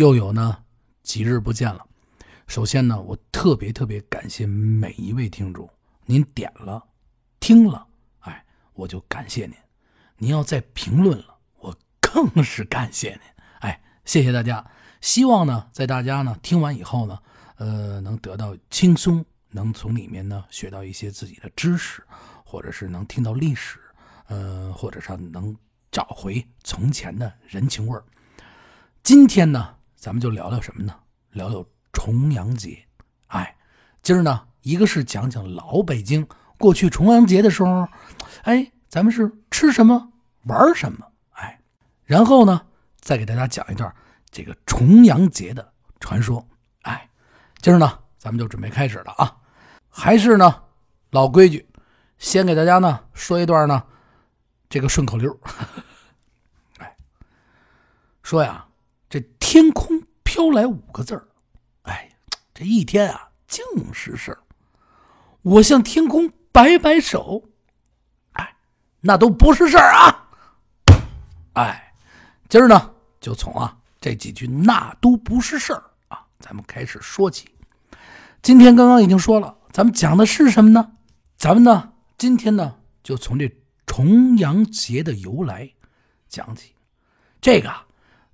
又有呢几日不见了。首先呢，我特别特别感谢每一位听众，您点了、听了，哎，我就感谢您。您要再评论了，我更是感谢您。哎，谢谢大家。希望呢，在大家呢听完以后呢，呃，能得到轻松，能从里面呢学到一些自己的知识，或者是能听到历史，呃，或者是能找回从前的人情味儿。今天呢，咱们就聊聊什么呢？聊聊重阳节。哎，今儿呢，一个是讲讲老北京过去重阳节的时候，哎，咱们是吃什么，玩什么，哎，然后呢，再给大家讲一段这个重阳节的传说。哎，今儿呢，咱们就准备开始了啊，还是呢老规矩，先给大家呢说一段呢这个顺口溜。哎，说呀。天空飘来五个字儿，哎，这一天啊尽是事儿。我向天空摆摆手，哎，那都不是事儿啊。哎，今儿呢就从啊这几句那都不是事儿啊，咱们开始说起。今天刚刚已经说了，咱们讲的是什么呢？咱们呢今天呢就从这重阳节的由来讲起。这个。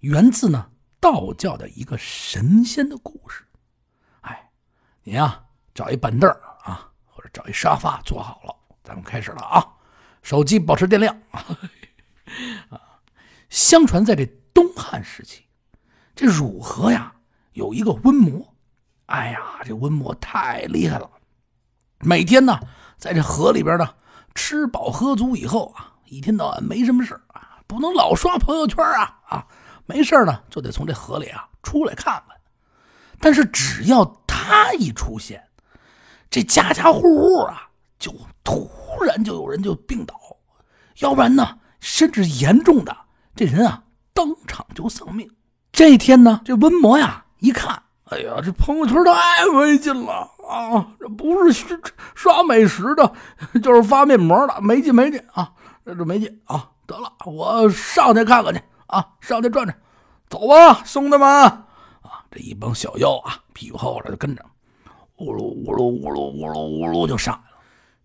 源自呢道教的一个神仙的故事，哎，你呀找一板凳啊，或者找一沙发坐好了，咱们开始了啊，手机保持电量 啊。相传在这东汉时期，这汝河呀有一个瘟魔，哎呀，这瘟魔太厉害了，每天呢在这河里边呢吃饱喝足以后啊，一天到晚没什么事啊，不能老刷朋友圈啊啊。没事呢，就得从这河里啊出来看看。但是只要他一出现，这家家户户啊就突然就有人就病倒，要不然呢，甚至严重的这人啊当场就丧命。这天呢，这瘟魔呀一看，哎呀，这朋友圈太没劲了啊！这不是刷美食的，就是发面膜的，没劲没劲啊！这这没劲啊！得了，我上去看看去。啊，上去转转，走吧，兄弟们！啊，这一帮小妖啊，屁股后边就跟着，呜噜呜噜呜噜呜噜呜噜就上来了。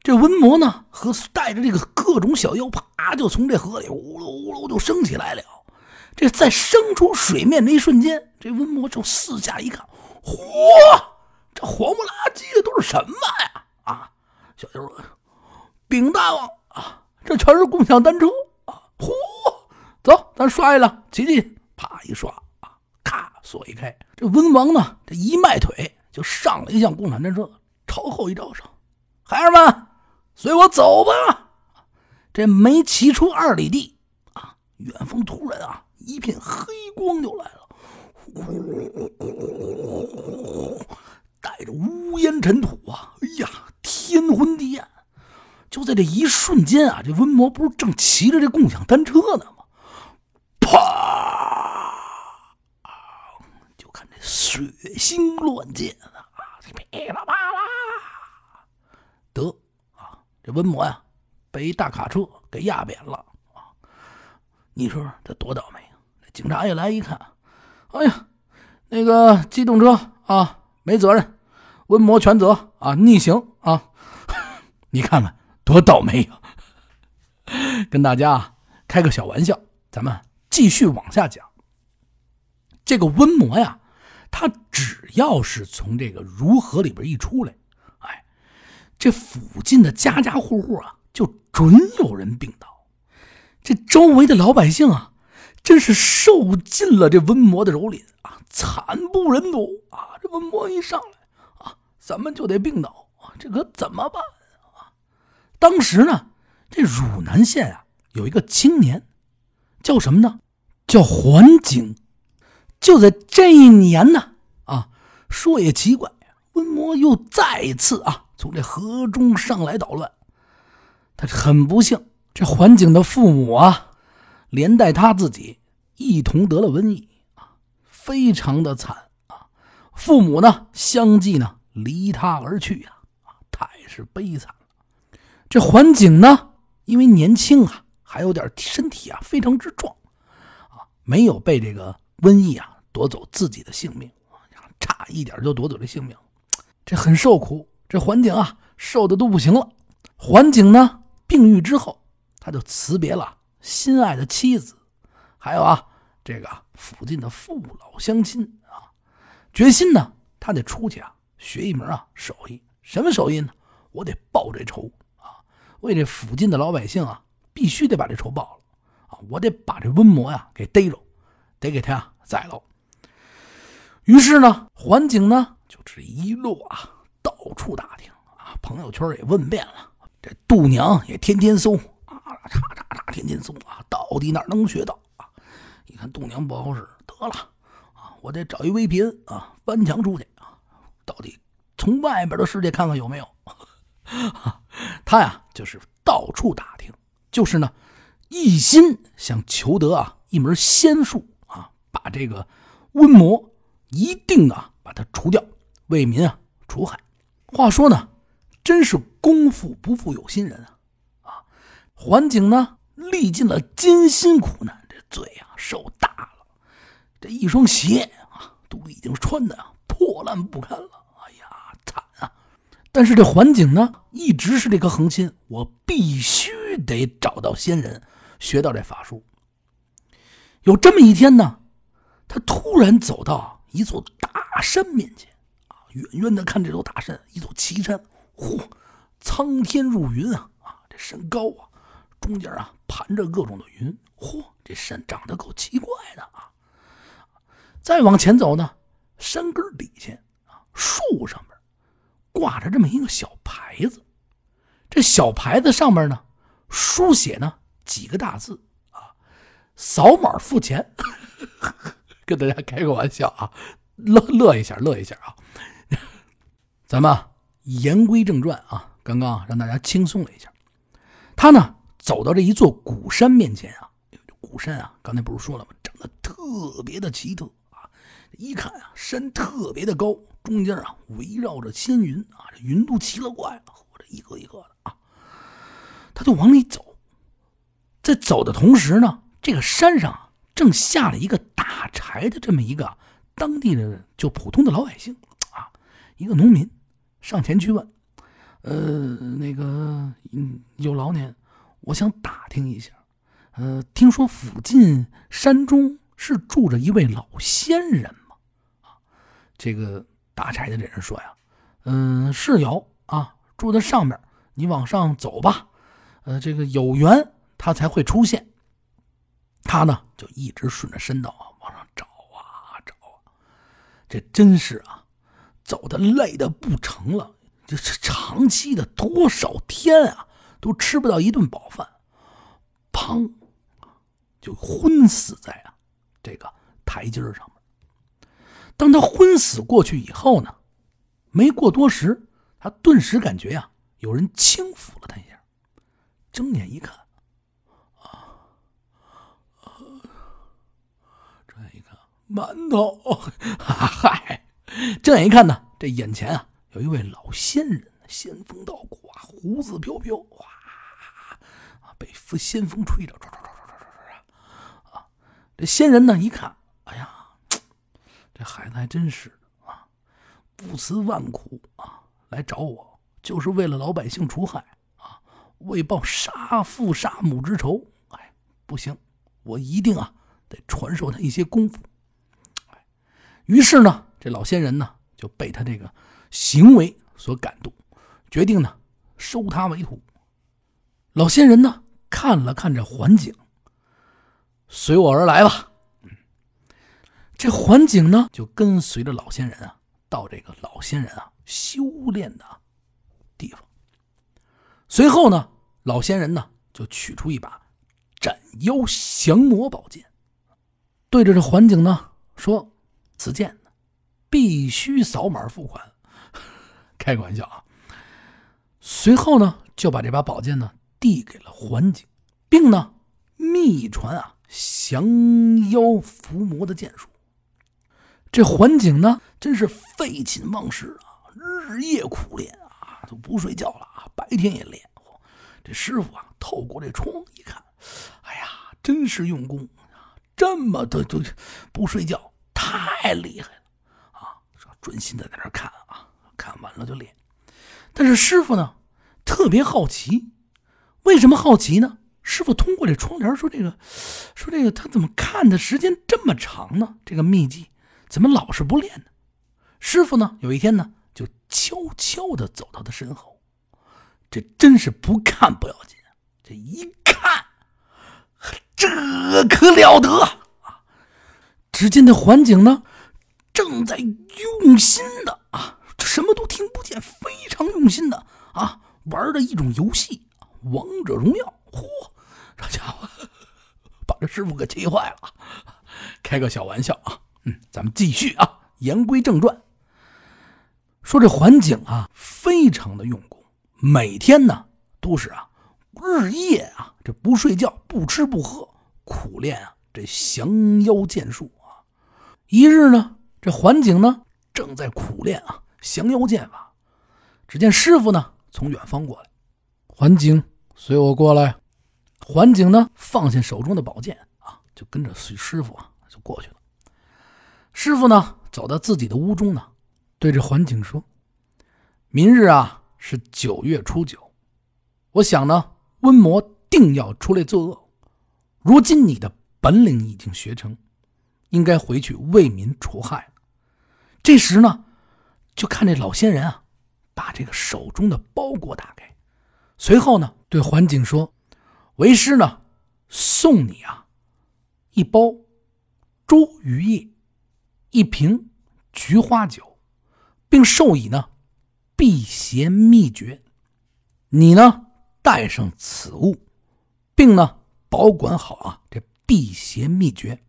这瘟魔呢，和带着这个各种小妖，啪就从这河里呜噜呜噜就升起来了。这在升出水面那一瞬间，这瘟魔就四下一看，嚯，这黄不拉几的都是什么呀？啊，小妖说：“禀大王啊，这全是共享单车啊！”嚯！走，咱刷一辆，骑骑，啪一刷啊，咔锁一开，这温王呢，这一迈腿就上了一辆共享单车，朝后一招手，孩儿们，随我走吧。这没骑出二里地啊，远方突然啊，一片黑光就来了，带着乌烟尘土啊，哎呀，天昏地暗。就在这一瞬间啊，这温魔不是正骑着这共享单车呢吗？啪！就看血腥乱溅啊，噼里啪啦！得啊，这瘟魔呀，被一大卡车给压扁了啊！你说这多倒霉啊！警察一来一看，哎呀，那个机动车啊，没责任，瘟魔全责啊，逆行啊！你看看多倒霉呀！跟大家开个小玩笑，咱们。继续往下讲，这个瘟魔呀，他只要是从这个如河里边一出来，哎，这附近的家家户户啊，就准有人病倒。这周围的老百姓啊，真是受尽了这瘟魔的蹂躏啊，惨不忍睹啊！这瘟魔一上来啊，咱们就得病倒啊，这可怎么办啊？当时呢，这汝南县啊，有一个青年。叫什么呢？叫桓景。就在这一年呢，啊，说也奇怪，瘟魔又再次啊从这河中上来捣乱。他很不幸，这桓景的父母啊，连带他自己一同得了瘟疫啊，非常的惨啊。父母呢，相继呢离他而去呀，啊，太是悲惨了。这桓景呢，因为年轻啊。还有点身体啊，非常之壮，啊，没有被这个瘟疫啊夺走自己的性命，差一点就夺走这性命，这很受苦。这环景啊，受的都不行了。环景呢，病愈之后，他就辞别了心爱的妻子，还有啊，这个附近的父老乡亲啊，决心呢，他得出去啊，学一门啊手艺。什么手艺呢？我得报这仇啊，为这附近的老百姓啊，必须得把这仇报了啊，我得把这瘟魔呀给逮着，得给他呀宰了。于是呢，环景呢，就这一路啊。到处打听啊，朋友圈也问遍了，这度娘也天天搜啊，叉叉叉，天天搜啊，到底哪能学到啊？一看度娘不好使，得了啊，我得找一 VPN 啊，翻墙出去啊，到底从外边的世界看看有没有。他呀，就是到处打听，就是呢，一心想求得啊一门仙术，把这个瘟魔一定啊把它除掉，为民啊除害。话说呢，真是功夫不负有心人啊！啊，环景呢历尽了艰辛苦难，这罪啊受大了，这一双鞋啊都已经穿的啊破烂不堪了。哎呀，惨啊！但是这环景呢一直是这颗恒心，我必须得找到仙人，学到这法术。有这么一天呢，他突然走到一座大山面前。啊远远的看这座大山，一座奇山，嚯，苍天入云啊！啊，这山高啊，中间啊盘着各种的云，嚯，这山长得够奇怪的啊！再往前走呢，山根底下啊，树上面挂着这么一个小牌子，这小牌子上面呢，书写呢几个大字啊，扫码付钱，跟大家开个玩笑啊，乐乐一下，乐一下啊。咱们言归正传啊，刚刚让大家轻松了一下。他呢走到这一座古山面前啊，这古山啊，刚才不是说了吗？长得特别的奇特啊！一看啊，山特别的高，中间啊围绕着仙云啊，这云都奇了怪了，这一个一个的啊。他就往里走，在走的同时呢，这个山上正下了一个打柴的这么一个当地的就普通的老百姓啊，一个农民。上前去问：“呃，那个，嗯，有劳您，我想打听一下，呃，听说附近山中是住着一位老仙人吗？”啊，这个打柴的这人说呀：“嗯，是有啊，住在上面，你往上走吧，呃，这个有缘他才会出现。”他呢就一直顺着山道啊，这真是啊。走的累的不成了，这是长期的多少天啊，都吃不到一顿饱饭，砰，就昏死在啊这个台阶上面。当他昏死过去以后呢，没过多时，他顿时感觉呀，有人轻抚了他一下，睁眼一看，啊，睁眼一看，馒头，嗨。这样一看呢，这眼前啊有一位老仙人，仙风道骨啊，胡子飘飘，哇啊，被仙风吹着，唰唰唰唰唰唰啊！这仙人呢一看，哎呀，这孩子还真是啊，不辞万苦啊来找我，就是为了老百姓除害啊，为报杀父杀母之仇。哎，不行，我一定啊得传授他一些功夫。于是呢。这老仙人呢，就被他这个行为所感动，决定呢收他为徒。老仙人呢看了看这环境，随我而来吧。这环境呢就跟随着老仙人啊，到这个老仙人啊修炼的地方。随后呢，老仙人呢就取出一把斩妖降魔宝剑，对着这环境呢说：“此剑。”必须扫码付款，开个玩笑啊！随后呢，就把这把宝剑呢递给了环景，并呢秘传啊降妖伏魔的剑术。这环景呢真是废寝忘食啊，日夜苦练啊，都不睡觉了啊，白天也练。这师傅啊，透过这窗一看，哎呀，真是用功啊，这么的都不睡觉。太厉害了啊！说专心的在那看啊，看完了就练。但是师傅呢，特别好奇，为什么好奇呢？师傅通过这窗帘说：“这个，说这个，他怎么看的时间这么长呢？这个秘籍怎么老是不练呢？”师傅呢，有一天呢，就悄悄的走到他身后，这真是不看不要紧，这一看，这可了得！只见这环境呢，正在用心的啊，什么都听不见，非常用心的啊，玩的一种游戏——王者荣耀。嚯，这家伙把这师傅给气坏了。开个小玩笑啊，嗯，咱们继续啊，言归正传。说这环境啊，非常的用功，每天呢都是啊，日夜啊，这不睡觉，不吃不喝，苦练啊这降妖剑术。一日呢，这环景呢正在苦练啊降妖剑法，只见师傅呢从远方过来，环景随我过来。环景呢放下手中的宝剑啊，就跟着随师傅啊就过去了。师傅呢走到自己的屋中呢。对着环景说：“明日啊是九月初九，我想呢，瘟魔定要出来作恶。如今你的本领已经学成，应该回去为民除害。”这时呢，就看这老仙人啊，把这个手中的包裹打开，随后呢，对环景说：“为师呢，送你啊一包茱萸叶，一瓶菊花酒。”并授以呢辟邪秘诀，你呢带上此物，并呢保管好啊这辟邪秘诀，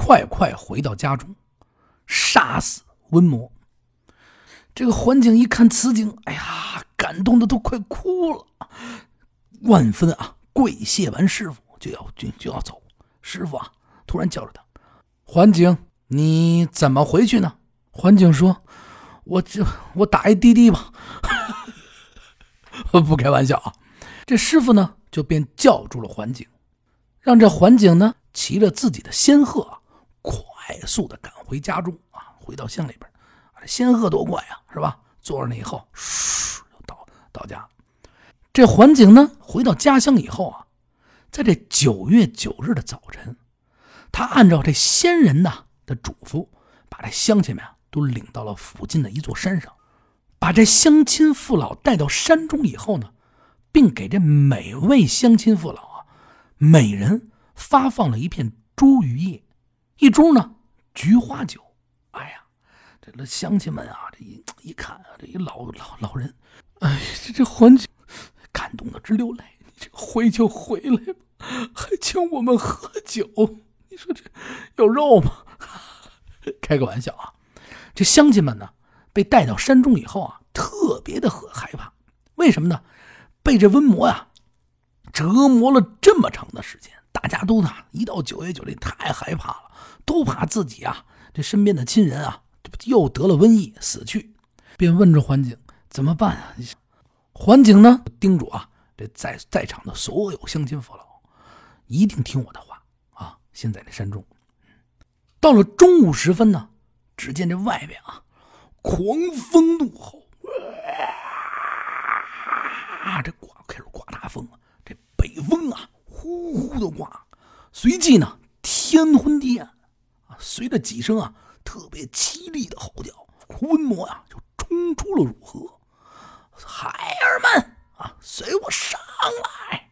快快回到家中，杀死瘟魔。这个环景一看此景，哎呀，感动的都快哭了，万分啊跪谢完师傅就要就就要走。师傅啊突然叫着他：“环景，你怎么回去呢？”环景说。我就我打一滴滴吧，不开玩笑啊！这师傅呢，就便叫住了环境，让这环境呢骑着自己的仙鹤，快速的赶回家中啊！回到乡里边，仙鹤多快啊，是吧？坐上那以后，唰到到家。这环景呢，回到家乡以后啊，在这九月九日的早晨，他按照这仙人呐的嘱咐，把这乡亲们啊。都领到了附近的一座山上，把这乡亲父老带到山中以后呢，并给这每位乡亲父老啊，每人发放了一片茱萸叶，一株呢菊花酒。哎呀，这个乡亲们啊，这一一看啊，这一老老老人，哎，这这环境感动的直流泪。你这回就回来吧，还请我们喝酒，你说这有肉吗？开个玩笑啊。这乡亲们呢，被带到山中以后啊，特别的害怕。为什么呢？被这瘟魔呀折磨了这么长的时间，大家都呢一到九月九这太害怕了，都怕自己啊这身边的亲人啊又得了瘟疫死去，便问着环景怎么办啊？环景呢叮嘱啊，这在在场的所有乡亲父老一定听我的话啊！先在这山中，到了中午时分呢。只见这外边啊，狂风怒吼，啊，这刮开始刮大风了，这北风啊，呼呼的刮，随即呢，天昏地暗，随着几声啊特别凄厉的吼叫，瘟魔啊就冲出了汝河，孩儿们啊，随我上来！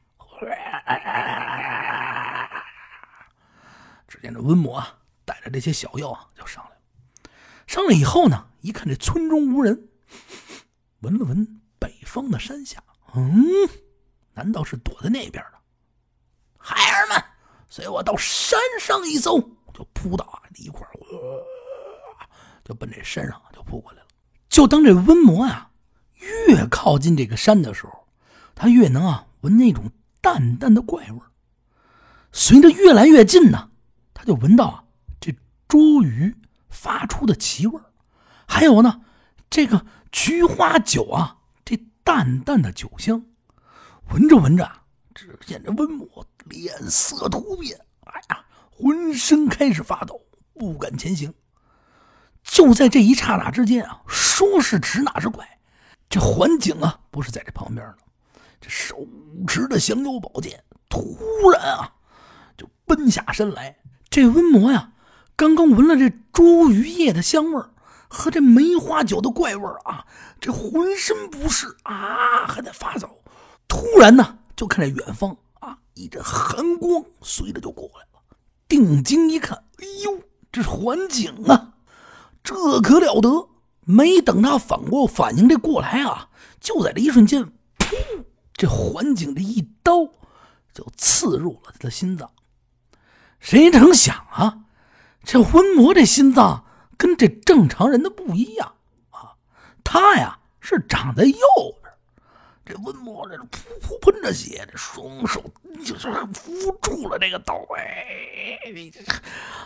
只见这瘟魔啊，带着这些小妖啊，就上来了。上来以后呢，一看这村中无人，闻了闻北方的山下，嗯，难道是躲在那边？随我到山上一搜，就扑到啊一块就奔这山上就扑过来了。就当这瘟魔啊越靠近这个山的时候，他越能啊闻那种淡淡的怪味随着越来越近呢，他就闻到啊这茱萸。发出的气味还有呢，这个菊花酒啊，这淡淡的酒香，闻着闻着，只见这温魔脸色突变，哎呀，浑身开始发抖，不敢前行。就在这一刹那之间啊，说时迟那时快，这环境啊不是在这旁边呢，这手持的降妖宝剑突然啊就奔下身来。这温魔呀，刚刚闻了这茱萸叶的香味和这梅花酒的怪味啊，这浑身不适啊，还在发抖。突然呢，就看着远方，一阵寒光随着就过来了。定睛一看，哎呦，这是环景啊！这可了得！没等他反过反应这过来啊，就在这一瞬间，噗！这环景这一刀就刺入了他的心脏。谁成想啊，这魂魔这心脏跟这正常人的不一样啊，他呀是长在右边。这温魔这噗噗喷着血，这双手就是扶住了这个刀，哎，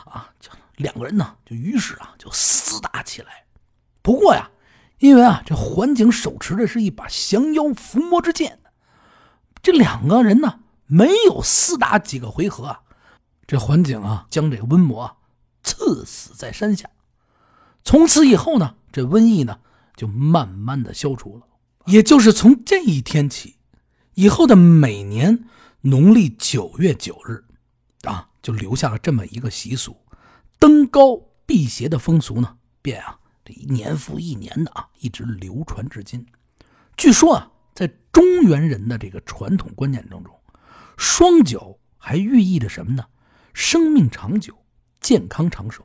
啊，就两个人呢，就于是啊，就厮打起来。不过呀，因为啊，这环景手持的是一把降妖伏魔之剑，这两个人呢，没有厮打几个回合啊，这环景啊，将这个温魔刺死在山下。从此以后呢，这瘟疫呢，就慢慢的消除了。也就是从这一天起，以后的每年农历九月九日，啊，就留下了这么一个习俗，登高辟邪的风俗呢，便啊，这一年复一年的啊，一直流传至今。据说啊，在中原人的这个传统观念当中，双九还寓意着什么呢？生命长久，健康长寿。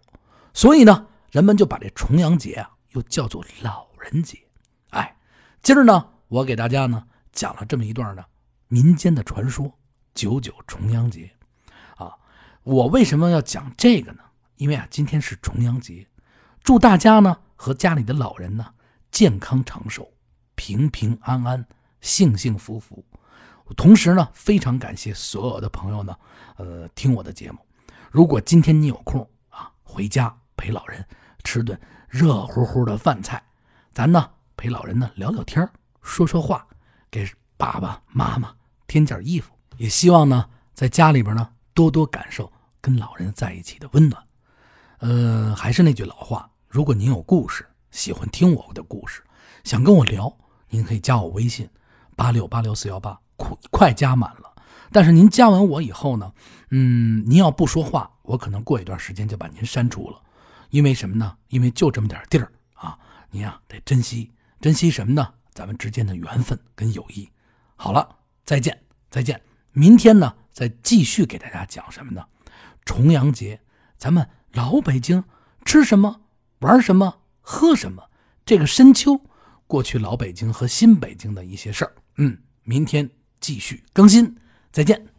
所以呢，人们就把这重阳节啊，又叫做老人节。今儿呢，我给大家呢讲了这么一段呢民间的传说——九九重阳节。啊，我为什么要讲这个呢？因为啊，今天是重阳节，祝大家呢和家里的老人呢健康长寿、平平安安、幸幸福福。同时呢，非常感谢所有的朋友呢，呃，听我的节目。如果今天你有空啊，回家陪老人吃顿热乎乎的饭菜，咱呢。陪老人呢聊聊天说说话，给爸爸妈妈添件衣服，也希望呢在家里边呢多多感受跟老人在一起的温暖。呃，还是那句老话，如果您有故事，喜欢听我的故事，想跟我聊，您可以加我微信八六八六四幺八，快快加满了。但是您加完我以后呢，嗯，您要不说话，我可能过一段时间就把您删除了。因为什么呢？因为就这么点地儿啊，您啊得珍惜。珍惜什么呢？咱们之间的缘分跟友谊。好了，再见，再见。明天呢，再继续给大家讲什么呢？重阳节，咱们老北京吃什么，玩什么，喝什么？这个深秋，过去老北京和新北京的一些事儿。嗯，明天继续更新，再见。